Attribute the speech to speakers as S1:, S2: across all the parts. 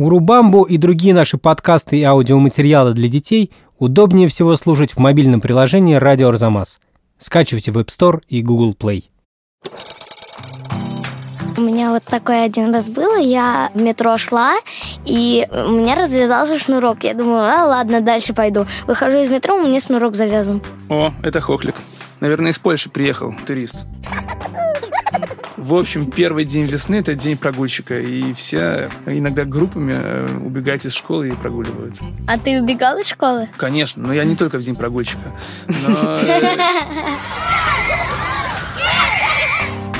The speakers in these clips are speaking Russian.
S1: Урубамбу и другие наши подкасты и аудиоматериалы для детей удобнее всего слушать в мобильном приложении «Радио Арзамас». Скачивайте в App Store и Google Play.
S2: У меня вот такое один раз было. Я в метро шла, и у меня развязался шнурок. Я думаю, а ладно, дальше пойду. Выхожу из метро, у меня шнурок завязан.
S3: О, это Хохлик. Наверное, из Польши приехал турист. В общем, первый день весны – это день прогульщика, и все иногда группами э, убегают из школы и прогуливаются.
S2: А ты убегал из школы?
S3: Конечно, но я не только в день прогульщика. Но... Э,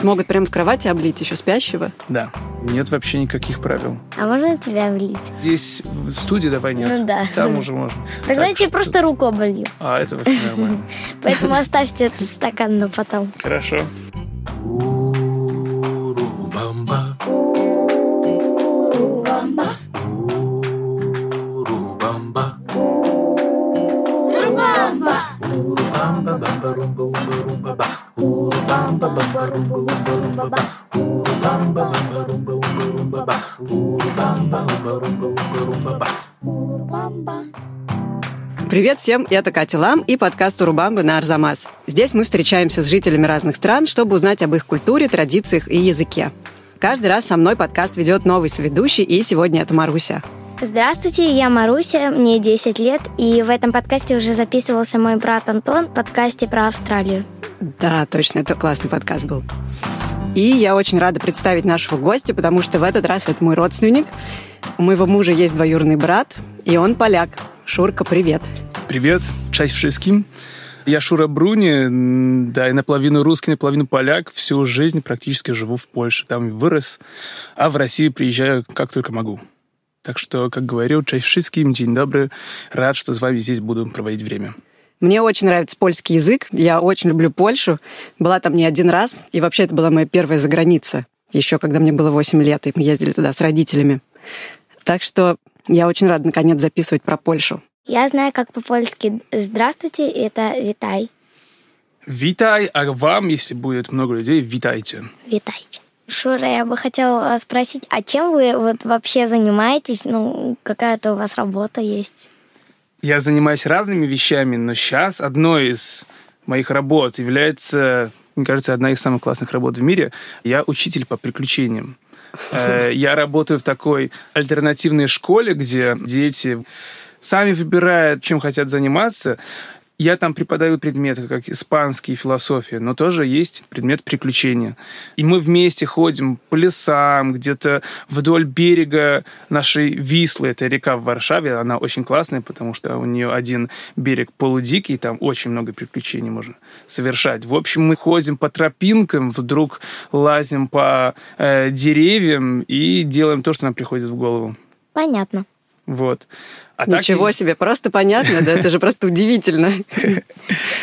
S4: Смогут прямо в кровати облить еще спящего?
S3: Да. Нет вообще никаких правил.
S2: А можно тебя облить?
S3: Здесь в студии давай нет.
S2: Ну да.
S3: Там уже можно.
S2: Тогда я тебе
S3: что-
S2: просто руку облью.
S3: А, это вообще нормально.
S2: Поэтому оставьте этот стакан на потом.
S3: Хорошо.
S4: Привет всем, это Катя Лам и подкаст Урубамбы на Арзамас. Здесь мы встречаемся с жителями разных стран, чтобы узнать об их культуре, традициях и языке. Каждый раз со мной подкаст ведет новый соведущий, и сегодня это Маруся.
S2: Здравствуйте, я Маруся, мне 10 лет, и в этом подкасте уже записывался мой брат Антон в подкасте про Австралию.
S4: Да, точно, это классный подкаст был. И я очень рада представить нашего гостя, потому что в этот раз это мой родственник. У моего мужа есть двоюродный брат, и он поляк. Шурка, привет.
S3: Привет, cześć wszystkim. Я Шура Бруни, да, и наполовину русский, наполовину поляк. Всю жизнь практически живу в Польше, там вырос. А в Россию приезжаю как только могу. Так что, как говорил, cześć wszystkim, день добрый. Рад, что с вами здесь буду проводить время.
S4: Мне очень нравится польский язык. Я очень люблю Польшу. Была там не один раз. И вообще это была моя первая заграница. Еще когда мне было 8 лет, и мы ездили туда с родителями. Так что я очень рада наконец записывать про Польшу.
S2: Я знаю, как по-польски «здравствуйте» — это «витай».
S3: Витай, а вам, если будет много людей, витайте.
S2: Витай. Шура, я бы хотела спросить, а чем вы вот вообще занимаетесь? Ну, какая-то у вас работа есть?
S3: Я занимаюсь разными вещами, но сейчас одной из моих работ является, мне кажется, одна из самых классных работ в мире. Я учитель по приключениям. Э, Я работаю в такой альтернативной школе, где дети сами выбирают, чем хотят заниматься. Я там преподаю предметы, как испанский, философия, но тоже есть предмет приключения. И мы вместе ходим по лесам, где-то вдоль берега нашей Вислы, это река в Варшаве, она очень классная, потому что у нее один берег полудикий, там очень много приключений можно совершать. В общем, мы ходим по тропинкам, вдруг лазим по э, деревьям и делаем то, что нам приходит в голову.
S2: Понятно.
S3: Вот. А так
S4: Ничего
S3: я-
S4: себе, просто понятно, да, это же просто удивительно.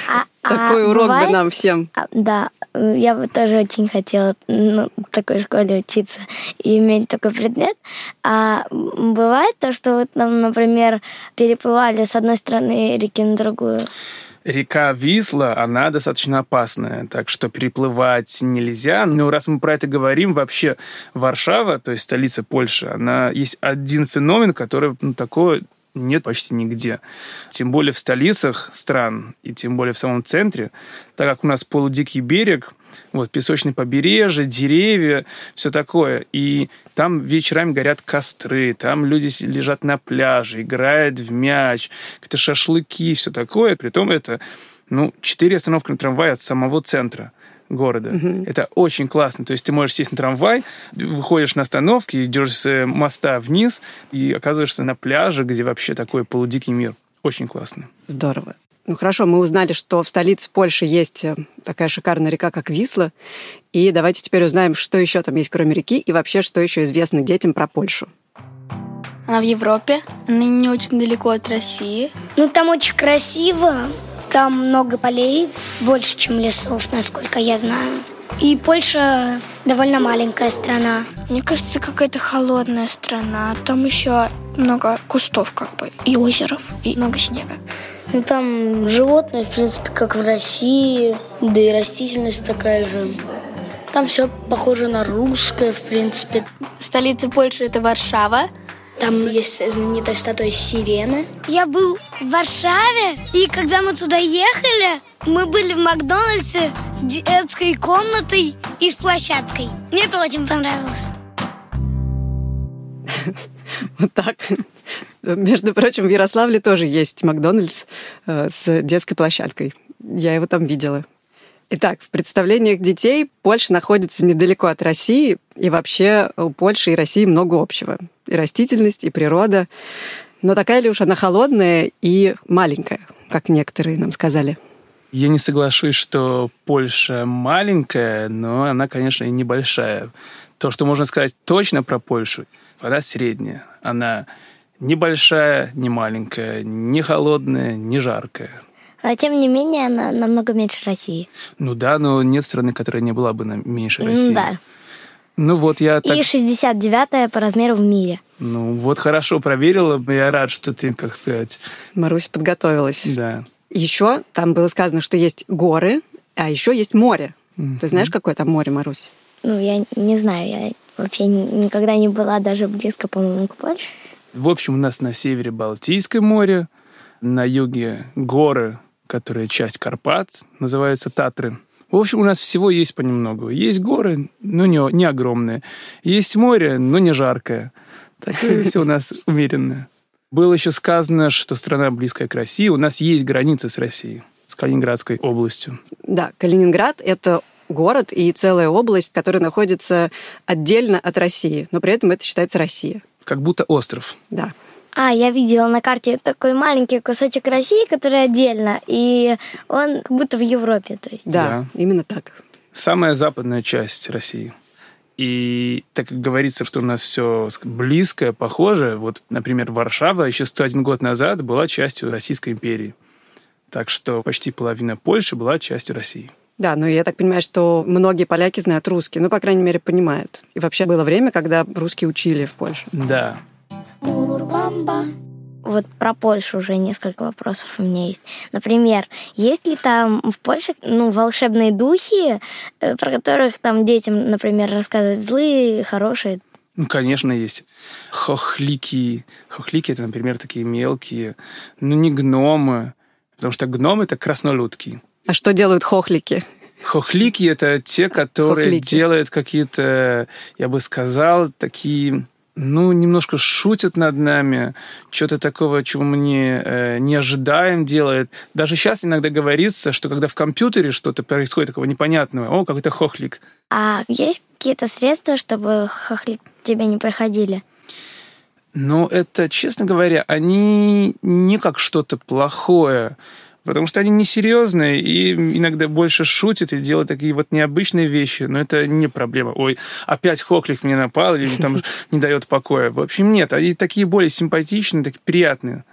S2: А,
S4: Такой
S2: а
S4: урок бы нам всем.
S2: А, Да, я бы тоже очень хотела ну, в такой школе учиться и иметь такой предмет. А бывает то, что вы там, например, переплывали с одной стороны реки на другую?
S3: Река Висла, она достаточно опасная, так что переплывать нельзя. Но раз мы про это говорим, вообще Варшава, то есть столица Польши, она есть один феномен, который ну, такое нет почти нигде. Тем более в столицах стран, и тем более в самом центре, так как у нас полудикий берег, вот, песочное побережье, деревья, все такое. И там вечерами горят костры, там люди лежат на пляже, играют в мяч, какие-то шашлыки, все такое. Притом это, ну, четыре остановки на трамвае от самого центра города. Это очень классно. То есть ты можешь сесть на трамвай, выходишь на остановке, идешь с э, моста вниз и оказываешься на пляже, где вообще такой полудикий мир. Очень классно.
S4: Здорово. Ну хорошо, мы узнали, что в столице Польши есть э, такая шикарная река, как Висла. И давайте теперь узнаем, что еще там есть, кроме реки, и вообще, что еще известно детям про Польшу.
S5: Она в Европе, она не очень далеко от России.
S6: Ну, там очень красиво, там много полей, больше, чем лесов, насколько я знаю. И Польша довольно маленькая страна.
S5: Мне кажется, какая-то холодная страна. Там еще много кустов, как бы, и озеров, и много снега.
S7: Ну, там животные, в принципе, как в России, да и растительность такая же. Там все похоже на русское, в принципе.
S5: Столица Польши это Варшава.
S7: Там есть знаменитая статуя сирены.
S6: Я был в Варшаве, и когда мы туда ехали, мы были в Макдональдсе с детской комнатой и с площадкой. Мне это очень понравилось.
S4: Вот так. Между прочим, в Ярославле тоже есть Макдональдс э, с детской площадкой. Я его там видела. Итак, в представлениях детей Польша находится недалеко от России, и вообще у Польши и России много общего. И растительность, и природа. Но такая ли уж она холодная и маленькая, как некоторые нам сказали?
S3: Я не соглашусь, что Польша маленькая, но она, конечно, и небольшая. То, что можно сказать точно про Польшу, она средняя. Она небольшая, не маленькая, не холодная, не жаркая.
S2: А тем не менее, она намного меньше России.
S3: Ну да, но нет страны, которая не была бы на меньше России.
S2: Да.
S3: Ну вот я так...
S2: И 69-я по размеру в мире.
S3: Ну вот хорошо проверила. Я рад, что ты, как сказать...
S4: Марусь подготовилась.
S3: Да.
S4: Еще там было сказано, что есть горы, а еще есть море.
S3: Мгм.
S4: Ты знаешь, какое там море, Марусь?
S2: Ну, я не знаю, я вообще никогда не была даже близко, по-моему, к Польше.
S3: В общем, у нас на севере Балтийское море, на юге горы, которые часть Карпат, называются Татры. В общем, у нас всего есть понемногу. Есть горы, но не, не огромные. Есть море, но не жаркое. Такое все у нас умеренное. Было еще сказано, что страна близкая к России. У нас есть граница с Россией, с Калининградской областью.
S4: Да, Калининград — это город и целая область, которая находится отдельно от России, но при этом это считается Россия.
S3: Как будто остров.
S4: Да.
S2: А, я видела на карте такой маленький кусочек России, который отдельно, и он как будто в Европе, то есть.
S4: Да,
S3: Да.
S4: именно так.
S3: самая западная часть России. И так как говорится, что у нас все близкое, похожее, вот, например, Варшава еще 101 год назад была частью Российской империи. Так что почти половина Польши была частью России.
S4: Да, но я так понимаю, что многие поляки знают русский, ну, по крайней мере, понимают. И вообще было время, когда русские учили в Польше.
S3: Да.
S2: Вот про Польшу уже несколько вопросов у меня есть. Например, есть ли там в Польше ну, волшебные духи, э, про которых там детям, например, рассказывают злые, хорошие?
S3: Ну, конечно, есть. Хохлики. Хохлики — это, например, такие мелкие. Ну, не гномы. Потому что гномы — это краснолюдки.
S4: А что делают хохлики?
S3: Хохлики — это те, которые
S4: Хохлики.
S3: делают какие-то, я бы сказал, такие, ну, немножко шутят над нами, что-то такого, чего мы не, э, не ожидаем делают. Даже сейчас иногда говорится, что когда в компьютере что-то происходит такого непонятного, о, какой-то хохлик.
S2: А есть какие-то средства, чтобы хохли тебя не проходили?
S3: Но это, честно говоря, они не как что-то плохое, потому что они несерьезные и иногда больше шутят и делают такие вот необычные вещи, но это не проблема. Ой, опять хохлик мне напал или там не дает покоя. В общем, нет, они такие более симпатичные, такие приятные.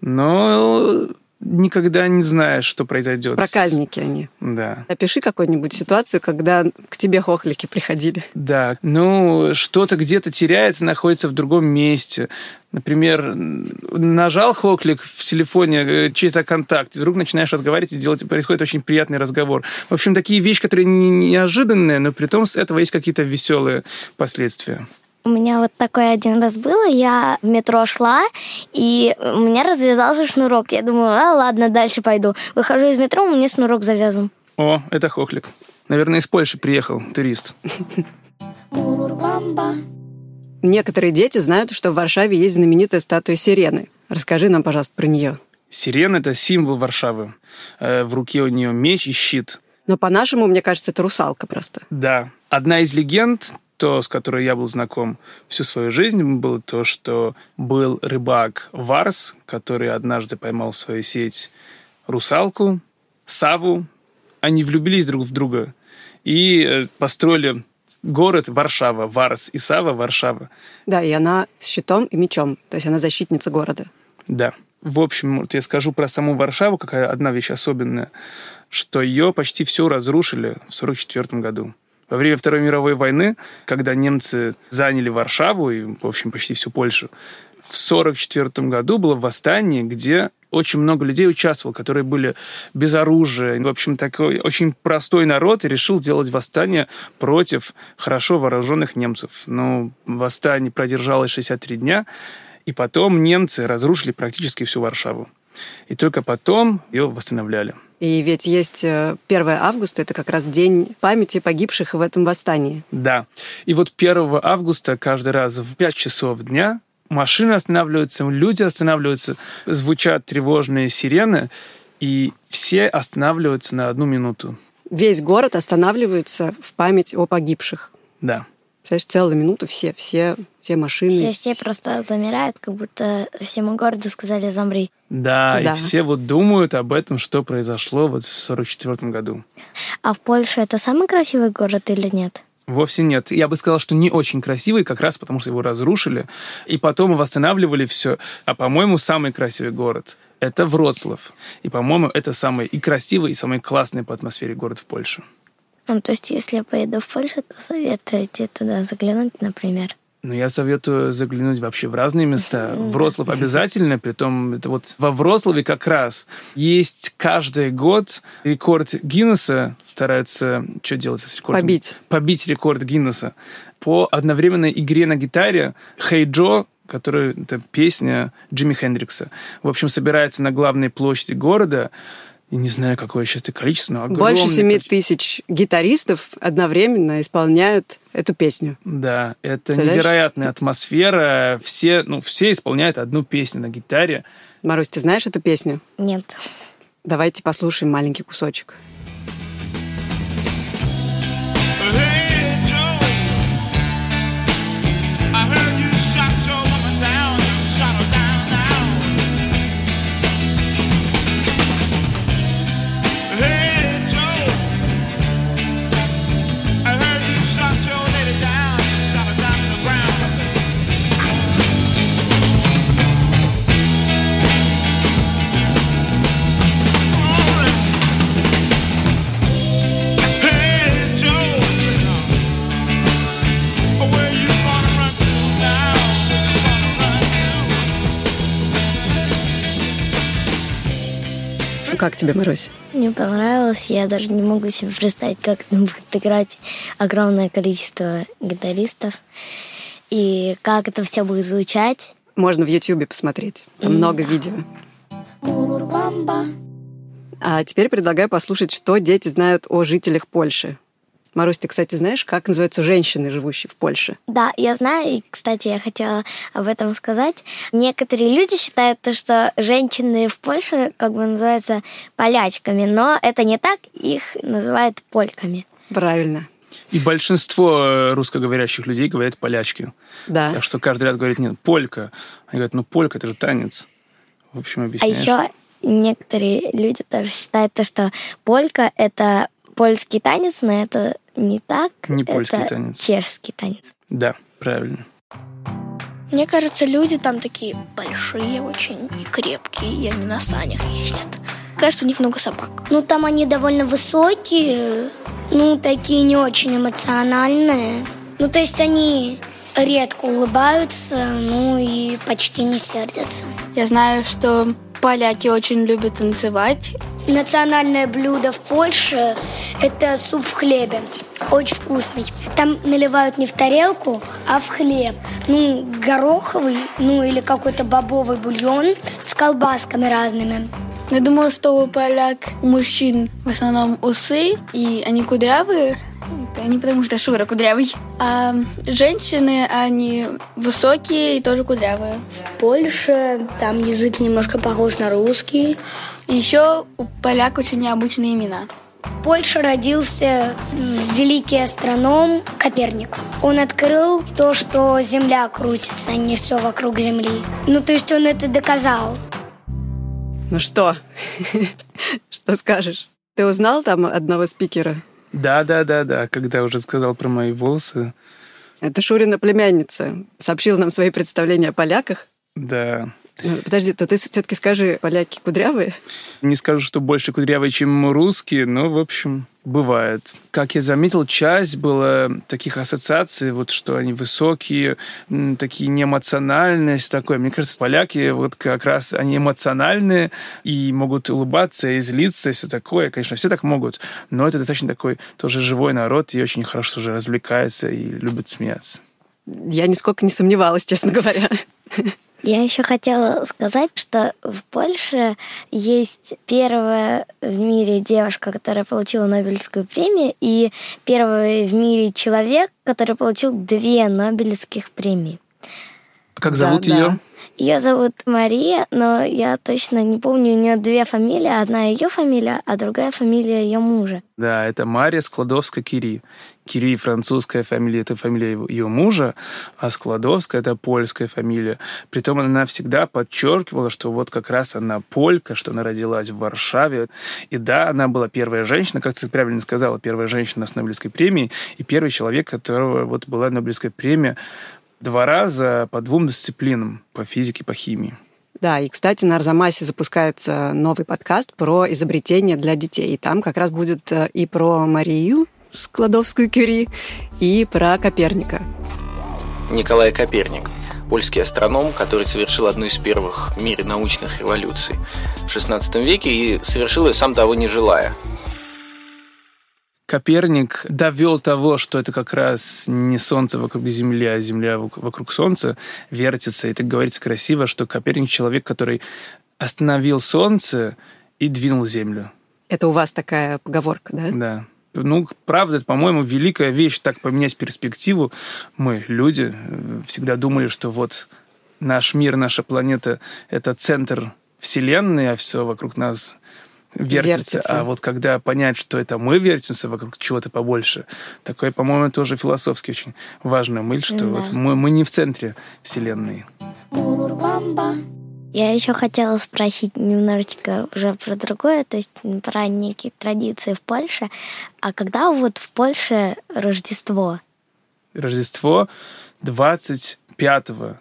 S3: Но никогда не знаешь, что произойдет.
S4: Проказники они.
S3: Да.
S4: Опиши какую-нибудь ситуацию, когда к тебе хохлики приходили.
S3: Да, ну, что-то где-то теряется, находится в другом месте. Например, нажал хоклик в телефоне э, чей-то контакт, вдруг начинаешь разговаривать, и делать, происходит очень приятный разговор. В общем, такие вещи, которые не- неожиданные, но при том с этого есть какие-то веселые последствия.
S2: У меня вот такое один раз было. Я в метро шла, и у меня развязался шнурок. Я думаю, а ладно, дальше пойду. Выхожу из метро, у меня шнурок завязан.
S3: О, это хоклик. Наверное, из Польши приехал турист.
S4: Некоторые дети знают, что в Варшаве есть знаменитая статуя сирены. Расскажи нам, пожалуйста, про нее.
S3: Сирена – это символ Варшавы. Э, В руке у нее меч и щит.
S4: Но по-нашему, мне кажется, это русалка просто.
S3: Да. Одна из легенд, то, с которой я был знаком всю свою жизнь, было то, что был рыбак Варс, который однажды поймал в свою сеть русалку, Саву. Они влюбились друг в друга и э, построили город Варшава. Варс и Сава – Варшава.
S4: Да, и она с щитом и мечом. То есть она защитница города.
S3: Да. В общем, вот я скажу про саму Варшаву, какая одна вещь особенная, что ее почти все разрушили в 1944 году Во время Второй мировой войны, когда немцы заняли Варшаву и, в общем, почти всю Польшу, в 1944 году было восстание, где очень много людей участвовало, которые были без оружия. В общем, такой очень простой народ решил делать восстание против хорошо вооруженных немцев. Но восстание продержалось 63 дня, и потом немцы разрушили практически всю Варшаву. И только потом ее восстановляли.
S4: И ведь есть 1 э, августа, это как раз день памяти погибших в этом восстании.
S3: Да. И вот 1 августа каждый раз в 5 часов дня машины останавливаются, люди останавливаются, звучат тревожные сирены, и все останавливаются на одну минуту.
S4: Весь город останавливается в память о погибших.
S3: Да.
S4: Представляешь, целую минуту все, все, все машины.
S2: Все, все просто замирают, как будто всему городу сказали «замри».
S3: Да, да, и все вот думают об этом, что произошло вот в 44 году.
S2: А в Польше это самый красивый город или нет?
S3: Вовсе нет. Я бы сказал, что не очень красивый, как раз потому, что его разрушили, и потом восстанавливали все. А, по-моему, самый красивый город — это Вроцлав. И, по-моему, это самый и красивый, и самый классный по атмосфере город в Польше.
S2: Ну, то есть, если я поеду в Польшу, то советуете туда заглянуть, например?
S3: Ну, я советую заглянуть вообще в разные места. Вроцлав обязательно, притом это вот во Вроцлаве как раз есть каждый год рекорд Гиннесса, стараются, что делать с рекордом?
S4: Побить.
S3: Побить рекорд Гиннесса по одновременной игре на гитаре «Хей hey Джо», которая это песня Джимми Хендрикса. В общем, собирается на главной площади города, не знаю, какое сейчас это количество, но огромное
S4: Больше 7 тысяч гитаристов одновременно исполняют эту песню.
S3: Да, это невероятная атмосфера. Все, ну, все исполняют одну песню на гитаре.
S4: Марусь, ты знаешь эту песню?
S2: Нет.
S4: Давайте послушаем маленький кусочек. Как тебе, Марусь?
S2: Мне понравилось. Я даже не могу себе представить, как там будет играть огромное количество гитаристов. И как это все будет звучать.
S4: Можно в Ютьюбе посмотреть. Там много видео. А теперь предлагаю послушать, что дети знают о жителях Польши. Марусь, ты, кстати, знаешь, как называются женщины, живущие в Польше?
S2: Да, я знаю, и, кстати, я хотела об этом сказать. Некоторые люди считают, то, что женщины в Польше как бы называются полячками, но это не так, их называют польками.
S4: Правильно.
S3: И большинство э, русскоговорящих людей говорят полячки.
S4: Да.
S3: Так что каждый раз говорит, нет, полька. Они говорят, ну полька, это же танец. В общем, объясняешь.
S2: А еще некоторые люди тоже считают, то, что полька — это польский танец, но это не так.
S3: Не польский
S2: это
S3: танец.
S2: чешский танец.
S3: Да, правильно.
S5: Мне кажется, люди там такие большие очень крепкие, и они на санях ездят. Кажется, у них много собак.
S6: Ну, там они довольно высокие, ну, такие не очень эмоциональные. Ну, то есть они редко улыбаются, ну и почти не сердятся.
S5: Я знаю, что поляки очень любят танцевать,
S6: Национальное блюдо в Польше – это суп в хлебе. Очень вкусный. Там наливают не в тарелку, а в хлеб. Ну, гороховый, ну или какой-то бобовый бульон с колбасками разными.
S5: Я думаю, что у поляк у мужчин в основном усы, и они кудрявые. Это не потому, что Шура кудрявый. А женщины, они высокие и тоже кудрявые.
S7: В Польше там язык немножко похож на русский.
S5: И еще у поляк очень необычные имена.
S6: В Польше родился великий астроном Коперник. Он открыл то, что Земля крутится, а не все вокруг Земли. Ну, то есть он это доказал.
S4: Ну что? Что скажешь? Ты узнал там одного спикера?
S3: Да, да, да, да. Когда уже сказал про мои волосы.
S4: Это Шурина племянница. Сообщила нам свои представления о поляках.
S3: Да.
S4: Ну, подожди, то ты все-таки скажи, поляки кудрявые?
S3: Не скажу, что больше кудрявые, чем русские, но, в общем, бывает. Как я заметил, часть была таких ассоциаций, вот что они высокие, такие неэмоциональные, такое. Мне кажется, поляки вот как раз они эмоциональные и могут улыбаться и злиться, и все такое. Конечно, все так могут, но это достаточно такой тоже живой народ и очень хорошо уже развлекается и любит смеяться.
S4: Я нисколько не сомневалась, честно говоря.
S2: Я еще хотела сказать, что в Польше есть первая в мире девушка, которая получила Нобелевскую премию, и первый в мире человек, который получил две Нобелевских премии.
S3: Как зовут да, ее? Да.
S2: Ее зовут Мария, но я точно не помню, у нее две фамилии. Одна ее фамилия, а другая фамилия ее мужа.
S3: Да, это Мария Складовская-Кири. Кири французская фамилия, это фамилия ее мужа, а Складовская это польская фамилия. Притом она всегда подчеркивала, что вот как раз она полька, что она родилась в Варшаве. И да, она была первая женщина, как ты правильно сказала, первая женщина с Нобелевской премией и первый человек, которого вот была Нобелевская премия два раза по двум дисциплинам, по физике, по химии.
S4: Да, и, кстати, на Арзамасе запускается новый подкаст про изобретения для детей. И там как раз будет э, и про Марию Складовскую-Кюри, и про Коперника.
S8: Николай Коперник, польский астроном, который совершил одну из первых в мире научных революций в XVI веке и совершил ее сам того не желая.
S3: Коперник довел того, что это как раз не Солнце вокруг Земли, а Земля вокруг Солнца вертится. И так говорится красиво, что Коперник человек, который остановил Солнце и двинул Землю.
S4: Это у вас такая поговорка, да?
S3: Да. Ну, правда, это, по-моему, великая вещь, так поменять перспективу. Мы, люди, всегда думали, что вот наш мир, наша планета — это центр Вселенной, а все вокруг нас вертится. вертится. А вот когда понять, что это мы вертимся вокруг чего-то побольше, такое, по-моему, тоже философски очень важная мысль, что да. вот мы, мы не в центре Вселенной.
S2: Я еще хотела спросить немножечко уже про другое, то есть про некие традиции в Польше. А когда вот в Польше Рождество?
S3: Рождество 25 э,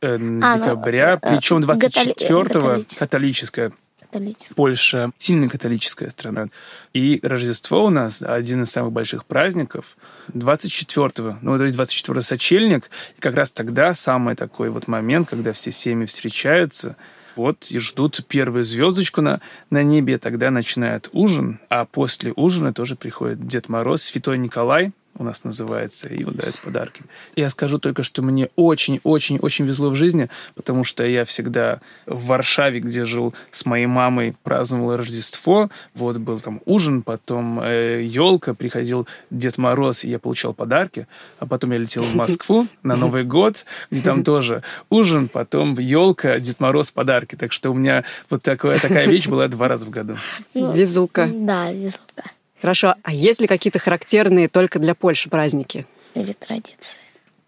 S3: а, ну, декабря, ну, причем 24-го католическое. католическое
S2: католическая.
S3: Польша сильно католическая страна. И Рождество у нас один из самых больших праздников. 24-го, ну, то есть 24 сочельник. И как раз тогда самый такой вот момент, когда все семьи встречаются, вот и ждут первую звездочку на, на небе, тогда начинает ужин, а после ужина тоже приходит Дед Мороз, Святой Николай, у нас называется, и вот дают подарки. Я скажу только, что мне очень-очень-очень везло в жизни, потому что я всегда в Варшаве, где жил с моей мамой, праздновал Рождество. Вот был там ужин, потом э, елка, приходил Дед Мороз, и я получал подарки. А потом я летел в Москву на Новый год, где там тоже ужин, потом елка, Дед Мороз, подарки. Так что у меня вот такая, такая вещь была два раза в году.
S4: Ну, везука.
S2: Да, везука.
S4: Хорошо. А есть ли какие-то характерные только для Польши праздники?
S2: Или традиции?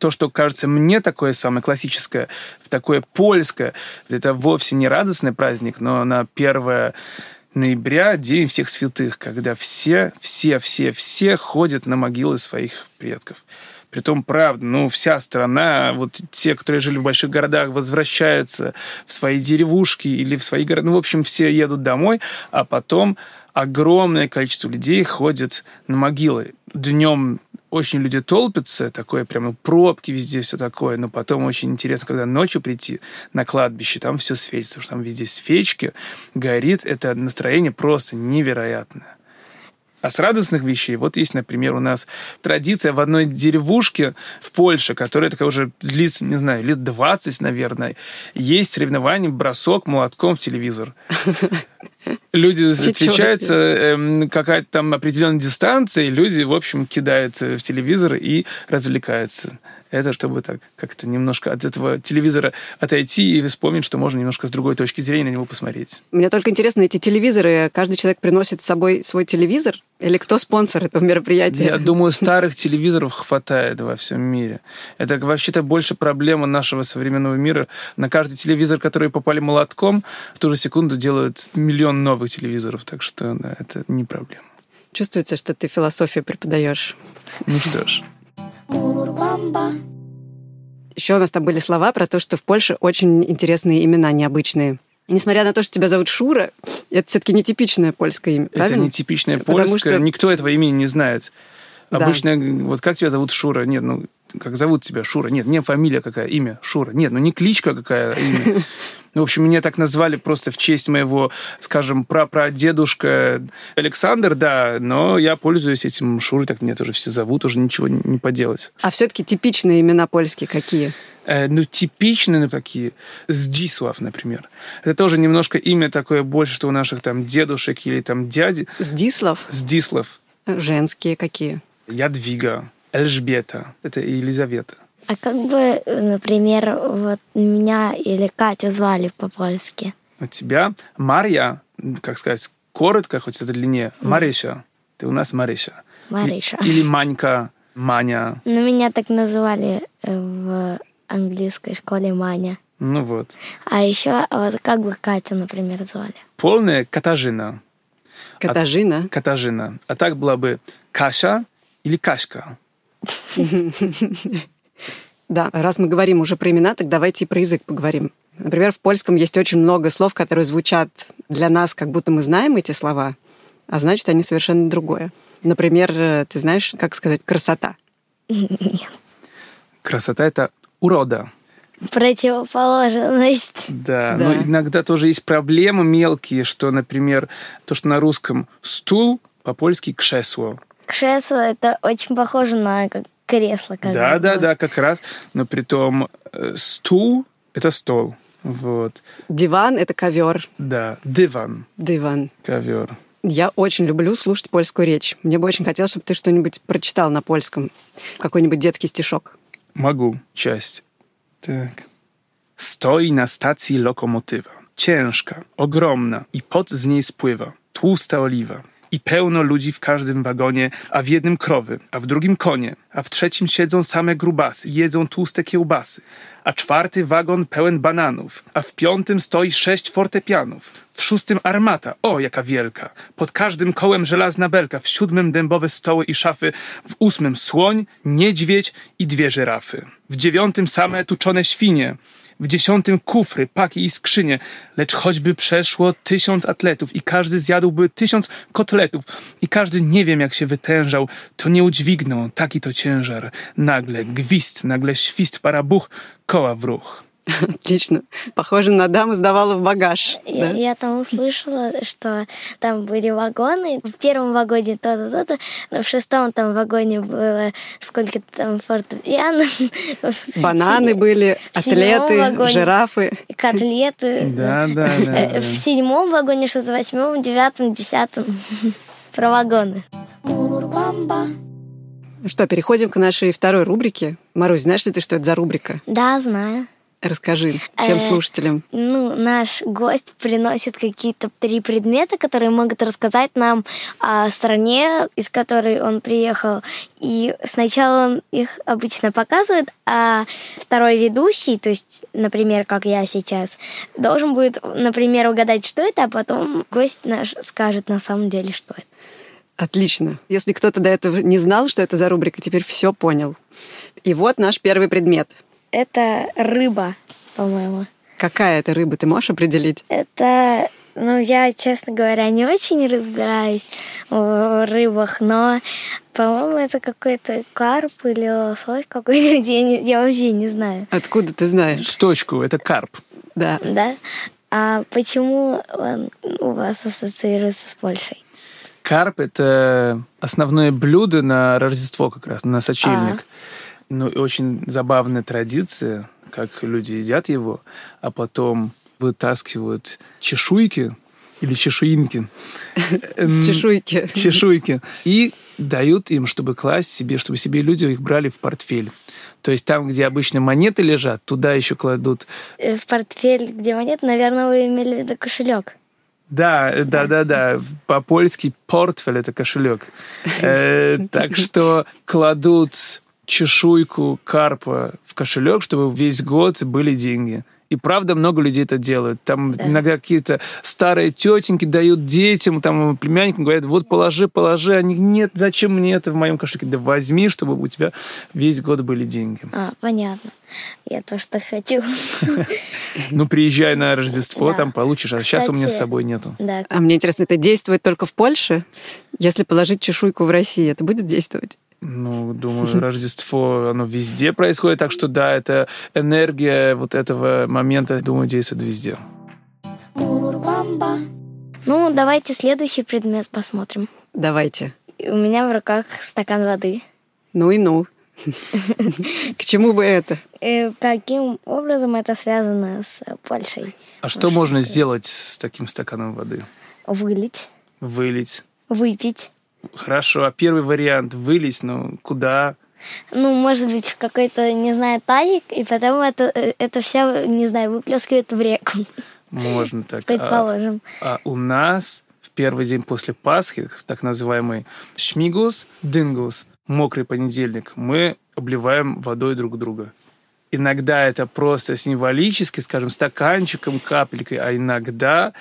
S3: то, что кажется мне такое самое классическое, такое польское, это вовсе не радостный праздник, но на 1 ноября День всех святых, когда все, все, все, все ходят на могилы своих предков. Притом, правда, ну, вся страна, вот те, которые жили в больших городах, возвращаются в свои деревушки или в свои города. Ну, в общем, все едут домой, а потом огромное количество людей ходит на могилы. Днем очень люди толпятся, такое прямо пробки везде, все такое, но потом очень интересно, когда ночью прийти на кладбище, там все светится, потому что там везде свечки, горит, это настроение просто невероятное. А с радостных вещей, вот есть, например, у нас традиция в одной деревушке в Польше, которая такая уже длится, не знаю, лет 20, наверное, есть соревнование бросок молотком в телевизор. Люди встречаются, э, какая-то там определенная дистанция, и люди, в общем, кидают в телевизор и развлекаются это чтобы так как-то немножко от этого телевизора отойти и вспомнить, что можно немножко с другой точки зрения на него посмотреть.
S4: Мне только интересно, эти телевизоры, каждый человек приносит с собой свой телевизор? Или кто спонсор этого мероприятия?
S3: Я думаю, старых телевизоров хватает во всем мире. Это вообще-то больше проблема нашего современного мира. На каждый телевизор, который попали молотком, в ту же секунду делают миллион новых телевизоров. Так что да, это не проблема.
S4: Чувствуется, что ты философию преподаешь.
S3: Ну что ж.
S4: Еще у нас там были слова про то, что в Польше очень интересные имена необычные. И несмотря на то, что тебя зовут Шура, это все-таки нетипичное польское имя, правильно?
S3: Это нетипичное
S4: Потому
S3: польское,
S4: что-
S3: никто этого имени не знает.
S4: Да.
S3: Обычно, вот как тебя зовут Шура? Нет, ну, как зовут тебя Шура? Нет, не фамилия какая, имя Шура. Нет, ну не кличка какая, а имя. Ну, в общем, меня так назвали просто в честь моего, скажем, прапрадедушка Александр, да, но я пользуюсь этим Шурой, так меня тоже все зовут, уже ничего не не поделать.
S4: А все-таки типичные имена польские какие?
S3: Э, ну, типичные, ну, такие, Сдислав, например. Это тоже немножко имя такое больше, что у наших там дедушек или там дяди.
S4: Сдислав?
S3: Сдислав.
S4: Женские какие?
S3: Ядвига, Эльжбета, это Елизавета.
S2: А как бы, э, например, вот меня или Катю звали по-польски?
S3: У тебя Марья, как сказать, коротко, хоть это длиннее, Мариша. Ты у нас Мариша.
S2: Мариша.
S3: Или Манька, Маня.
S2: Ну, меня так называли э, в английской школе Маня.
S3: Ну вот.
S2: А еще вот как бы Катю, например, звали?
S3: Полная Катажина.
S4: Катажина?
S3: Катажина. А так была бы Каша или Кашка.
S4: Да, раз мы говорим уже про имена, так давайте и про язык поговорим. Например, в польском есть очень много слов, которые звучат для нас, как будто мы знаем эти слова, а значит, они совершенно другое. Например, э, ты знаешь, как сказать «красота»?
S2: Нет.
S3: Красота — это урода.
S2: Противоположность.
S3: Да,
S4: Да.
S3: но иногда тоже есть проблемы мелкие, что, например, то, что на русском стул, по-польски кшесло.
S2: Кшесло это очень похоже на как кресло. Как
S3: Да,
S2: бы.
S3: да, да, как раз. Но при том э, стул — это стол. Вот.
S4: Диван — это ковер.
S3: Да, диван,
S4: Диван.
S3: ковер.
S4: Я очень люблю слушать польскую речь. Мне бы очень хотелось, чтобы ты что-нибудь прочитал на польском. Какой-нибудь детский стишок.
S3: Могу. Часть. Tak. Stoi na stacji lokomotywa. Ciężka, ogromna i pot z niej spływa. Tłusta oliwa. I pełno ludzi w każdym wagonie, a w jednym krowy, a w drugim konie, a w trzecim siedzą same grubasy, jedzą tłuste kiełbasy, a czwarty wagon pełen bananów, a w piątym stoi sześć fortepianów, w szóstym armata, o jaka wielka, pod każdym kołem żelazna belka, w siódmym dębowe stoły i szafy, w ósmym słoń, niedźwiedź i dwie żyrafy, w dziewiątym same tuczone świnie, w dziesiątym kufry, paki i skrzynie, lecz choćby przeszło tysiąc atletów i każdy zjadłby tysiąc kotletów i każdy nie wiem jak się wytężał, to nie udźwignął taki to ciężar. Nagle gwizd, nagle świst, parabuch, koła w ruch.
S4: Отлично. Похоже на даму сдавала в багаж.
S2: Я,
S4: да?
S2: я там услышала, что там были вагоны. В первом вагоне то-то, то-то, но в шестом там вагоне было сколько-то там фортепиано.
S4: Бананы были, атлеты, жирафы.
S2: Котлеты.
S3: Да, да, да.
S2: Э, В седьмом вагоне что-то, восьмом, девятом, десятом. Про вагоны.
S4: Ну что, переходим к нашей второй рубрике. Марусь, знаешь ли ты, что это за рубрика?
S2: Да, знаю.
S4: Расскажи всем
S2: Э,
S4: слушателям.
S2: Ну, наш гость приносит какие-то три предмета, которые могут рассказать нам о стране, из которой он приехал. И сначала он их обычно показывает, а второй ведущий, то есть, например, как я сейчас, должен будет, например, угадать, что это, а потом гость наш скажет на самом деле, что это.
S4: Отлично. Если кто-то до этого не знал, что это за рубрика, теперь все понял. И вот наш первый предмет.
S2: Это рыба, по-моему.
S4: Какая это рыба, ты можешь определить?
S2: Это, ну, я, честно говоря, не очень разбираюсь в рыбах, но, по-моему, это какой-то карп или лосось какой-нибудь, я, не- я вообще не знаю,
S4: Откуда ты знаешь?
S3: В точку, это карп.
S4: Да.
S2: да? А почему он у вас ассоциируется с Польшей?
S3: Карп — это основное блюдо на Рождество как раз, на сочельник. Ну, и очень забавная традиция, как люди едят его, а потом вытаскивают чешуйки или чешуинки.
S4: Чешуйки.
S3: чешуйки. И дают им, чтобы класть себе, чтобы себе люди их брали в портфель. То есть там, где обычно монеты лежат, туда еще кладут
S2: Э, В портфель, где монет, наверное, вы имели в виду кошелек.
S3: Да, э, да, да, да. По-польски портфель это кошелек. Э, Так что кладут чешуйку карпа в кошелек, чтобы весь год были деньги. И правда много людей это делают. Там
S2: Да.
S3: иногда какие-то старые тетеньки дают детям, там племянникам говорят, вот положи, положи. Они, нет, зачем мне это в моем кошельке? Да возьми, чтобы у тебя весь год были деньги.
S2: А, понятно. Я тоже так хочу.
S3: Ну, приезжай на Рождество, там получишь. А сейчас у меня с собой нету.
S2: Да.
S4: А мне интересно, это действует только в Польше? Если положить чешуйку в России, это будет действовать?
S3: Ну, думаю, Рождество, оно везде происходит, так что да, это энергия вот этого момента, думаю, действует везде.
S2: Ну, давайте следующий предмет посмотрим.
S4: Давайте.
S2: У меня в руках стакан воды.
S4: Ну и ну. К чему бы это?
S2: Э, Каким образом это связано с Польшей?
S3: А что можно сделать с таким стаканом воды?
S2: Вылить,
S3: Вылить.
S2: выпить.
S3: Хорошо, а первый вариант вылить, ну, куда?
S2: Ну, может быть, в какой-то, не знаю, тазик, и потом это, э, это все, не знаю, выплескивает в реку,
S3: Можно так. А,
S2: предположим.
S3: а у нас в первый день после Пасхи, так называемый шмигус, дингус, мокрый понедельник, мы обливаем водой друг друга. Иногда это просто символически, скажем, стаканчиком, капелькой, а иногда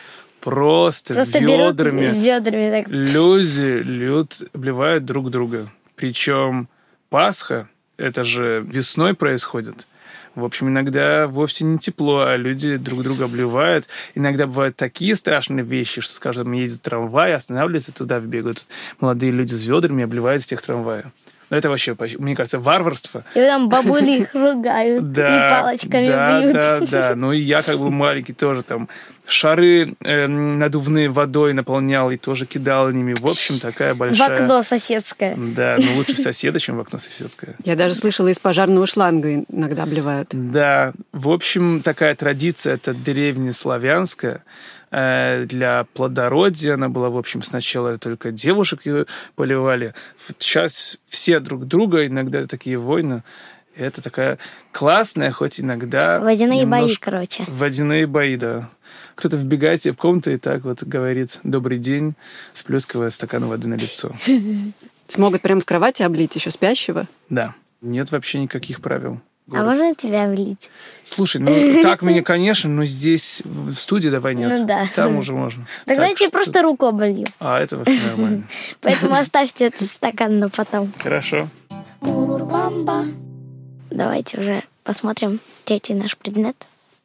S3: просто,
S2: Просто
S3: ведрами.
S2: берут ведрами так.
S3: Люди льют, обливают друг друга. Причем Пасха, это же весной происходит. В общем, иногда вовсе не тепло, а люди друг друга обливают. Иногда бывают такие страшные вещи, что, скажем, едет трамвай, останавливается, туда вбегают молодые люди с ведрами обливают всех трамвая. Но это вообще, мне кажется, варварство.
S2: И там бабули их ругают
S3: Да,
S2: и палочками
S3: да,
S2: бьют.
S3: Да, да, Ну и я как бы маленький тоже там шары эм, надувные водой наполнял и тоже кидал ими. В общем, такая
S2: В
S3: большая...
S2: окно соседское.
S3: Да, но лучше в соседа, чем в окно соседское.
S4: Я даже слышала, из пожарного шланга иногда обливают.
S3: Да, в общем, такая традиция, это древнеславянская, э, для плодородия. Она была, в общем, сначала только девушек ее поливали. Сейчас все друг друга, иногда такие войны. Это такая классная, хоть иногда...
S2: Водяные бои,
S3: немножко-
S2: короче.
S3: Водяные бои, да. Кто-то вбегает тебе в комнату и так вот говорит «добрый день», сплескивая стакан воды на лицо.
S4: Смогут прямо в кровати облить еще спящего?
S3: Да. Нет вообще никаких правил.
S2: А
S3: Город.
S2: можно тебя влить?
S3: Слушай, ну так мне, конечно, но здесь в студии давай нет.
S2: Ну да.
S3: Там уже можно.
S2: Тогда
S3: Так
S2: я тебе
S3: что-
S2: просто руку облью.
S3: А, это вообще нормально.
S2: Поэтому оставьте этот стакан на потом.
S3: Хорошо.
S2: Давайте уже посмотрим третий наш предмет.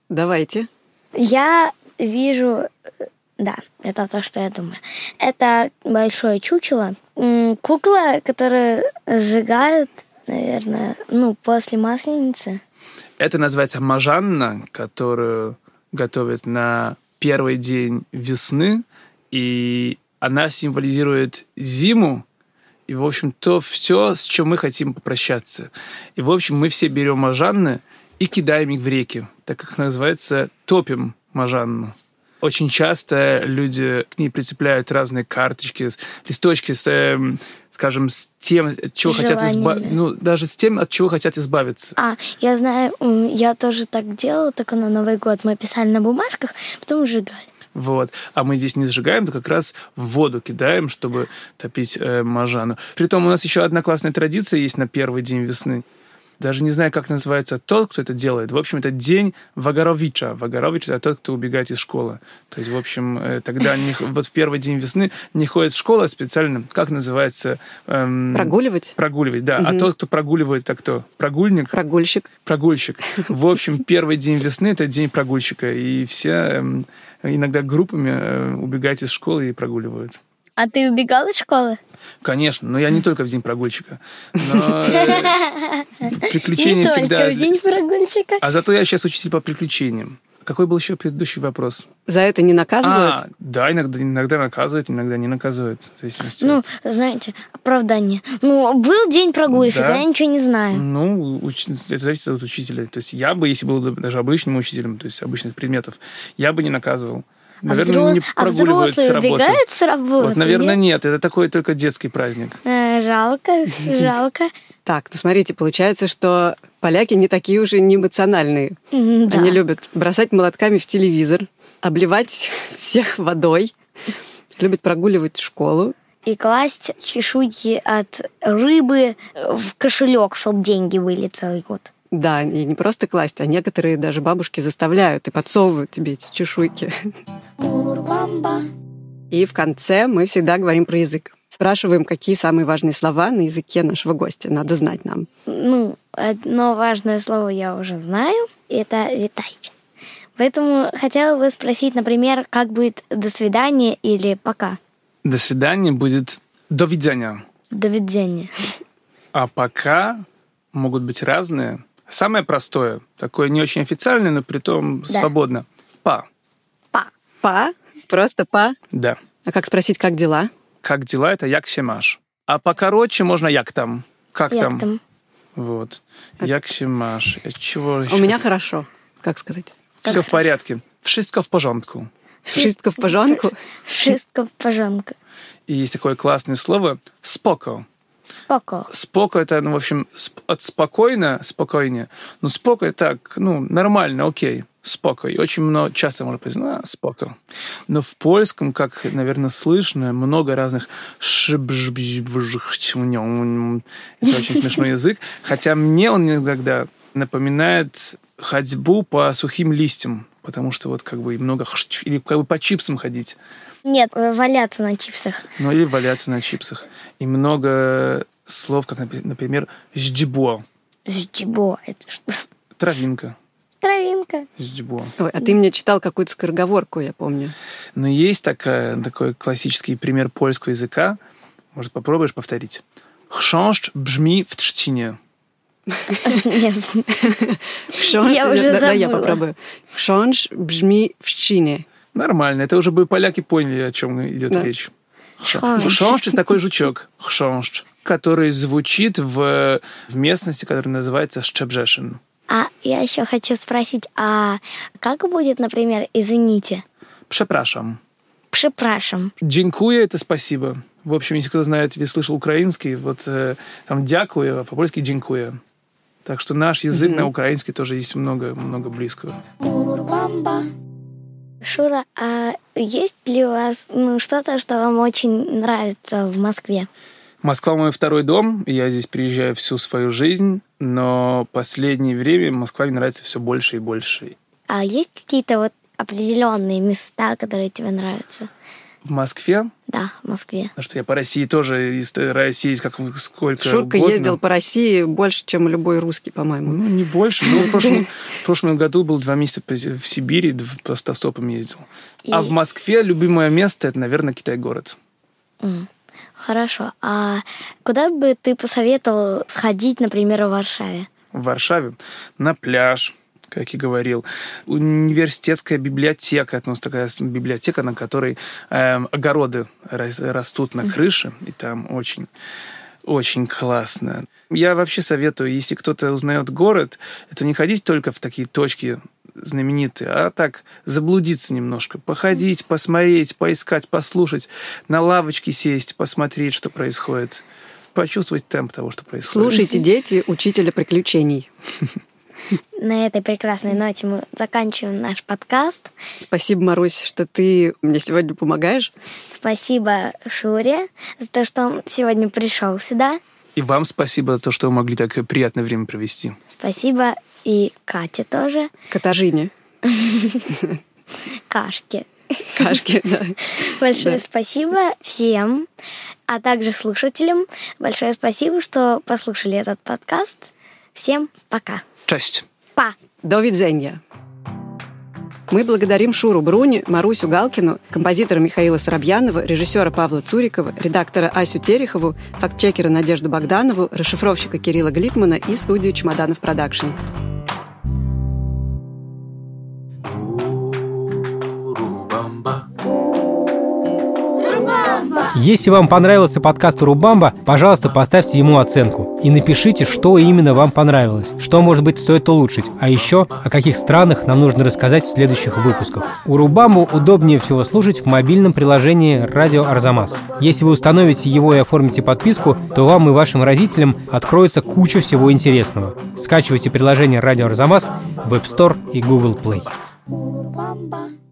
S4: Давайте.
S2: Я вижу... э, Да, это то, что я думаю. Это большое чучело. Кукла, которую сжигают, наверное, ну, после Масленицы.
S3: Это называется мажанна, которую готовят на первый день весны, и она символизирует зиму, и, в общем, то все, с чем мы хотим попрощаться. И, в общем, мы все берем мажанны и кидаем их в реки, так как называется топим мажанну. Очень часто люди к ней прицепляют разные карточки, листочки с, эм, скажем, с тем, от чего хотят избавиться.
S2: Желаниями.
S3: Ну, даже с тем, от чего хотят избавиться.
S2: А, я знаю, я тоже так делала, только на Новый год мы писали на бумажках, потом сжигали.
S3: Вот. А мы здесь не сжигаем, то как раз в воду кидаем, чтобы топить э, мажану. Притом у нас еще одна классная традиция есть на первый день весны. Даже не знаю, как называется тот, кто это делает. В общем, это день Вагаровича. Вагарович – это тот, кто убегает из школы. То есть, в общем, э, тогда они, вот в первый день весны не ходят в школу специально. Как называется? Эм,
S4: Прогуливать?
S3: Прогуливать, да. А
S4: Мгм.
S3: тот, кто прогуливает, это кто? Прогульник?
S4: Прогульщик.
S3: Прогульщик. В общем, первый день весны – это день прогульщика. И все эм, иногда группами э, убегают из школы и прогуливают.
S2: А ты убегал из школы?
S3: Конечно, но я не только в день прогульщика. Но э, приключения
S2: Не
S3: всегда...
S2: только в день прогульщика.
S3: А зато я сейчас учитель по приключениям. Какой был еще предыдущий вопрос?
S4: За это не наказывают?
S3: А, да, иногда, иногда наказывают, иногда не наказывают. В зависимости
S2: Ну,
S3: от-
S2: знаете, оправдание. Ну, был день прогульщика,
S3: Да.
S2: я ничего не знаю.
S3: Ну, уч- это зависит от учителя. То есть я бы, если был даже обычным учителем, то есть обычных предметов, я бы не наказывал. Наверное,
S2: а, взро-
S3: не
S2: а
S3: прогуливают с
S2: взрослые
S3: работы.
S2: убегают с работы?
S3: Вот, наверное,
S2: нет?
S3: нет. Это такой только детский праздник.
S2: Э, жалко, жалко.
S4: Так, ну смотрите, получается, что поляки не такие уже неэмоциональные.
S2: М, да.
S4: Они любят бросать молотками в телевизор, обливать всех водой, любят прогуливать школу.
S2: И класть чешуйки от рыбы в кошелек, чтобы деньги были целый год.
S4: Да, и не просто класть, а некоторые даже бабушки заставляют и подсовывают тебе эти чешуйки. И в конце мы всегда говорим про язык. Спрашиваем, какие самые важные слова на языке нашего гостя. Надо знать нам.
S2: Ну, одно важное слово я уже знаю. Это «витай». Поэтому хотела бы спросить, например, как будет «до свидания» или «пока».
S3: До свидания будет «до видения».
S2: До видения.
S3: А пока могут быть разные. Самое простое, такое не очень официальное, но при том
S2: Да.
S3: свободно. Па.
S2: Па.
S4: Па? Просто па?
S3: Да.
S4: А как спросить, как дела?
S3: Как дела, это як маш. А покороче можно як там. Как
S2: Як
S3: там?
S2: там?
S3: Вот. Як маш. Чего
S4: У меня хорошо. Как сказать?
S3: Все в порядке. Wszystko в порządku.
S4: Wszystko в пожонку?
S2: Шистка пожонка.
S3: И есть такое классное слово «споко».
S2: Споко.
S3: Споко это, ну, в общем, от спокойно, спокойнее. Ну, споко так, ну, нормально, окей. Споко. И очень много, часто можно произносить, а, споко. Но в польском, как, наверное, слышно, много разных. Это очень смешной язык. Хотя мне он иногда напоминает ходьбу по сухим листьям, потому что вот как бы много или как бы по чипсам ходить.
S2: Нет, валяться на чипсах.
S3: Ну, или валяться на чипсах. И много слов, как, например, «ждибо»
S2: Ждибо. Это что?
S3: – травинка.
S2: Травинка.
S3: «Ждибо».
S4: Ой, а ты мне читал какую-то скороговорку, я помню.
S3: Но есть такая, такой классический пример польского языка. Может, попробуешь повторить? «Хшоншч бжми в тштине».
S2: Нет. Я уже
S4: да, я
S2: забыла.
S4: попробую. Кшонж бжми в щине.
S3: Нормально. Это уже бы поляки поняли, о чем идет
S4: Да.
S3: речь.
S2: Хшоншч –
S3: это такой жучок. Хшоншч, который звучит в, в местности, которая называется Щебжешин.
S2: А я еще хочу спросить, а как будет, например, извините?
S3: Przepraszam.
S2: Препрашем.
S3: Дзинкуя – это спасибо. В общем, если кто знает или слышал украинский, вот э, там дякую, а по-польски дзинкуя. Так что наш язык на украинский тоже есть много, много близкого.
S2: Шура, а есть ли у вас ну, что-то, что вам очень нравится в Москве?
S3: Москва мой второй дом, я здесь приезжаю всю свою жизнь, но последнее время Москва мне нравится все больше и больше.
S2: А есть какие-то вот определенные места, которые тебе нравятся?
S3: В Москве,
S2: Да, в Москве.
S3: потому что я по России тоже и стараюсь ездить как сколько
S4: Шурка
S3: угодно.
S4: ездил по России больше, чем любой русский, по-моему.
S3: Ну, не больше. Ну, в прошлом, в прошлом году был два месяца в Сибири, по автостопам ездил. А
S2: И-
S3: в Москве любимое место – это, наверное, Китай-город.
S2: Хорошо. А куда бы ты посоветовал сходить, например, в Варшаве?
S3: В Варшаве на пляж, как и говорил. Университетская библиотека. Это у нас такая библиотека, на которой эм, огороды рас- растут на крыше. И там очень очень классно. Я вообще советую, если кто-то узнает город, это не ходить только в такие точки знаменитые, а так заблудиться немножко, походить, посмотреть, поискать, послушать, на лавочке сесть, посмотреть, что происходит, почувствовать темп того, что происходит.
S4: Слушайте, дети, учителя приключений.
S2: На этой прекрасной ноте мы заканчиваем наш подкаст.
S4: Спасибо, Марусь, что ты мне сегодня помогаешь.
S2: Спасибо Шуре за то, что он сегодня пришел сюда.
S3: И вам спасибо за то, что вы могли так приятное время провести.
S2: Спасибо и Кате тоже.
S4: Катажине.
S2: Кашке.
S4: Кашки, да.
S2: Большое
S4: Да.
S2: спасибо всем, а также слушателям. Большое спасибо, что послушали этот подкаст. Всем пока.
S3: Cześć!
S2: Pa!
S4: Do widzenia. Мы благодарим Шуру Бруни, Марусю Галкину, композитора Михаила Соробьянова, режиссера Павла Цурикова, редактора Асю Терехову, фактчекера Надежду Богданову, расшифровщика Кирилла Гликмана и студию «Чемоданов Продакшн».
S1: Если вам понравился подкаст Урубамба, пожалуйста, поставьте ему оценку и напишите, что именно вам понравилось, что, может быть, стоит улучшить, а еще о каких странах нам нужно рассказать в следующих выпусках. Урубамбу удобнее всего слушать в мобильном приложении «Радио Арзамас». Если вы установите его и оформите подписку, то вам и вашим родителям откроется куча всего интересного. Скачивайте приложение «Радио Арзамас» в App Store и Google Play.
S2: Урбамба.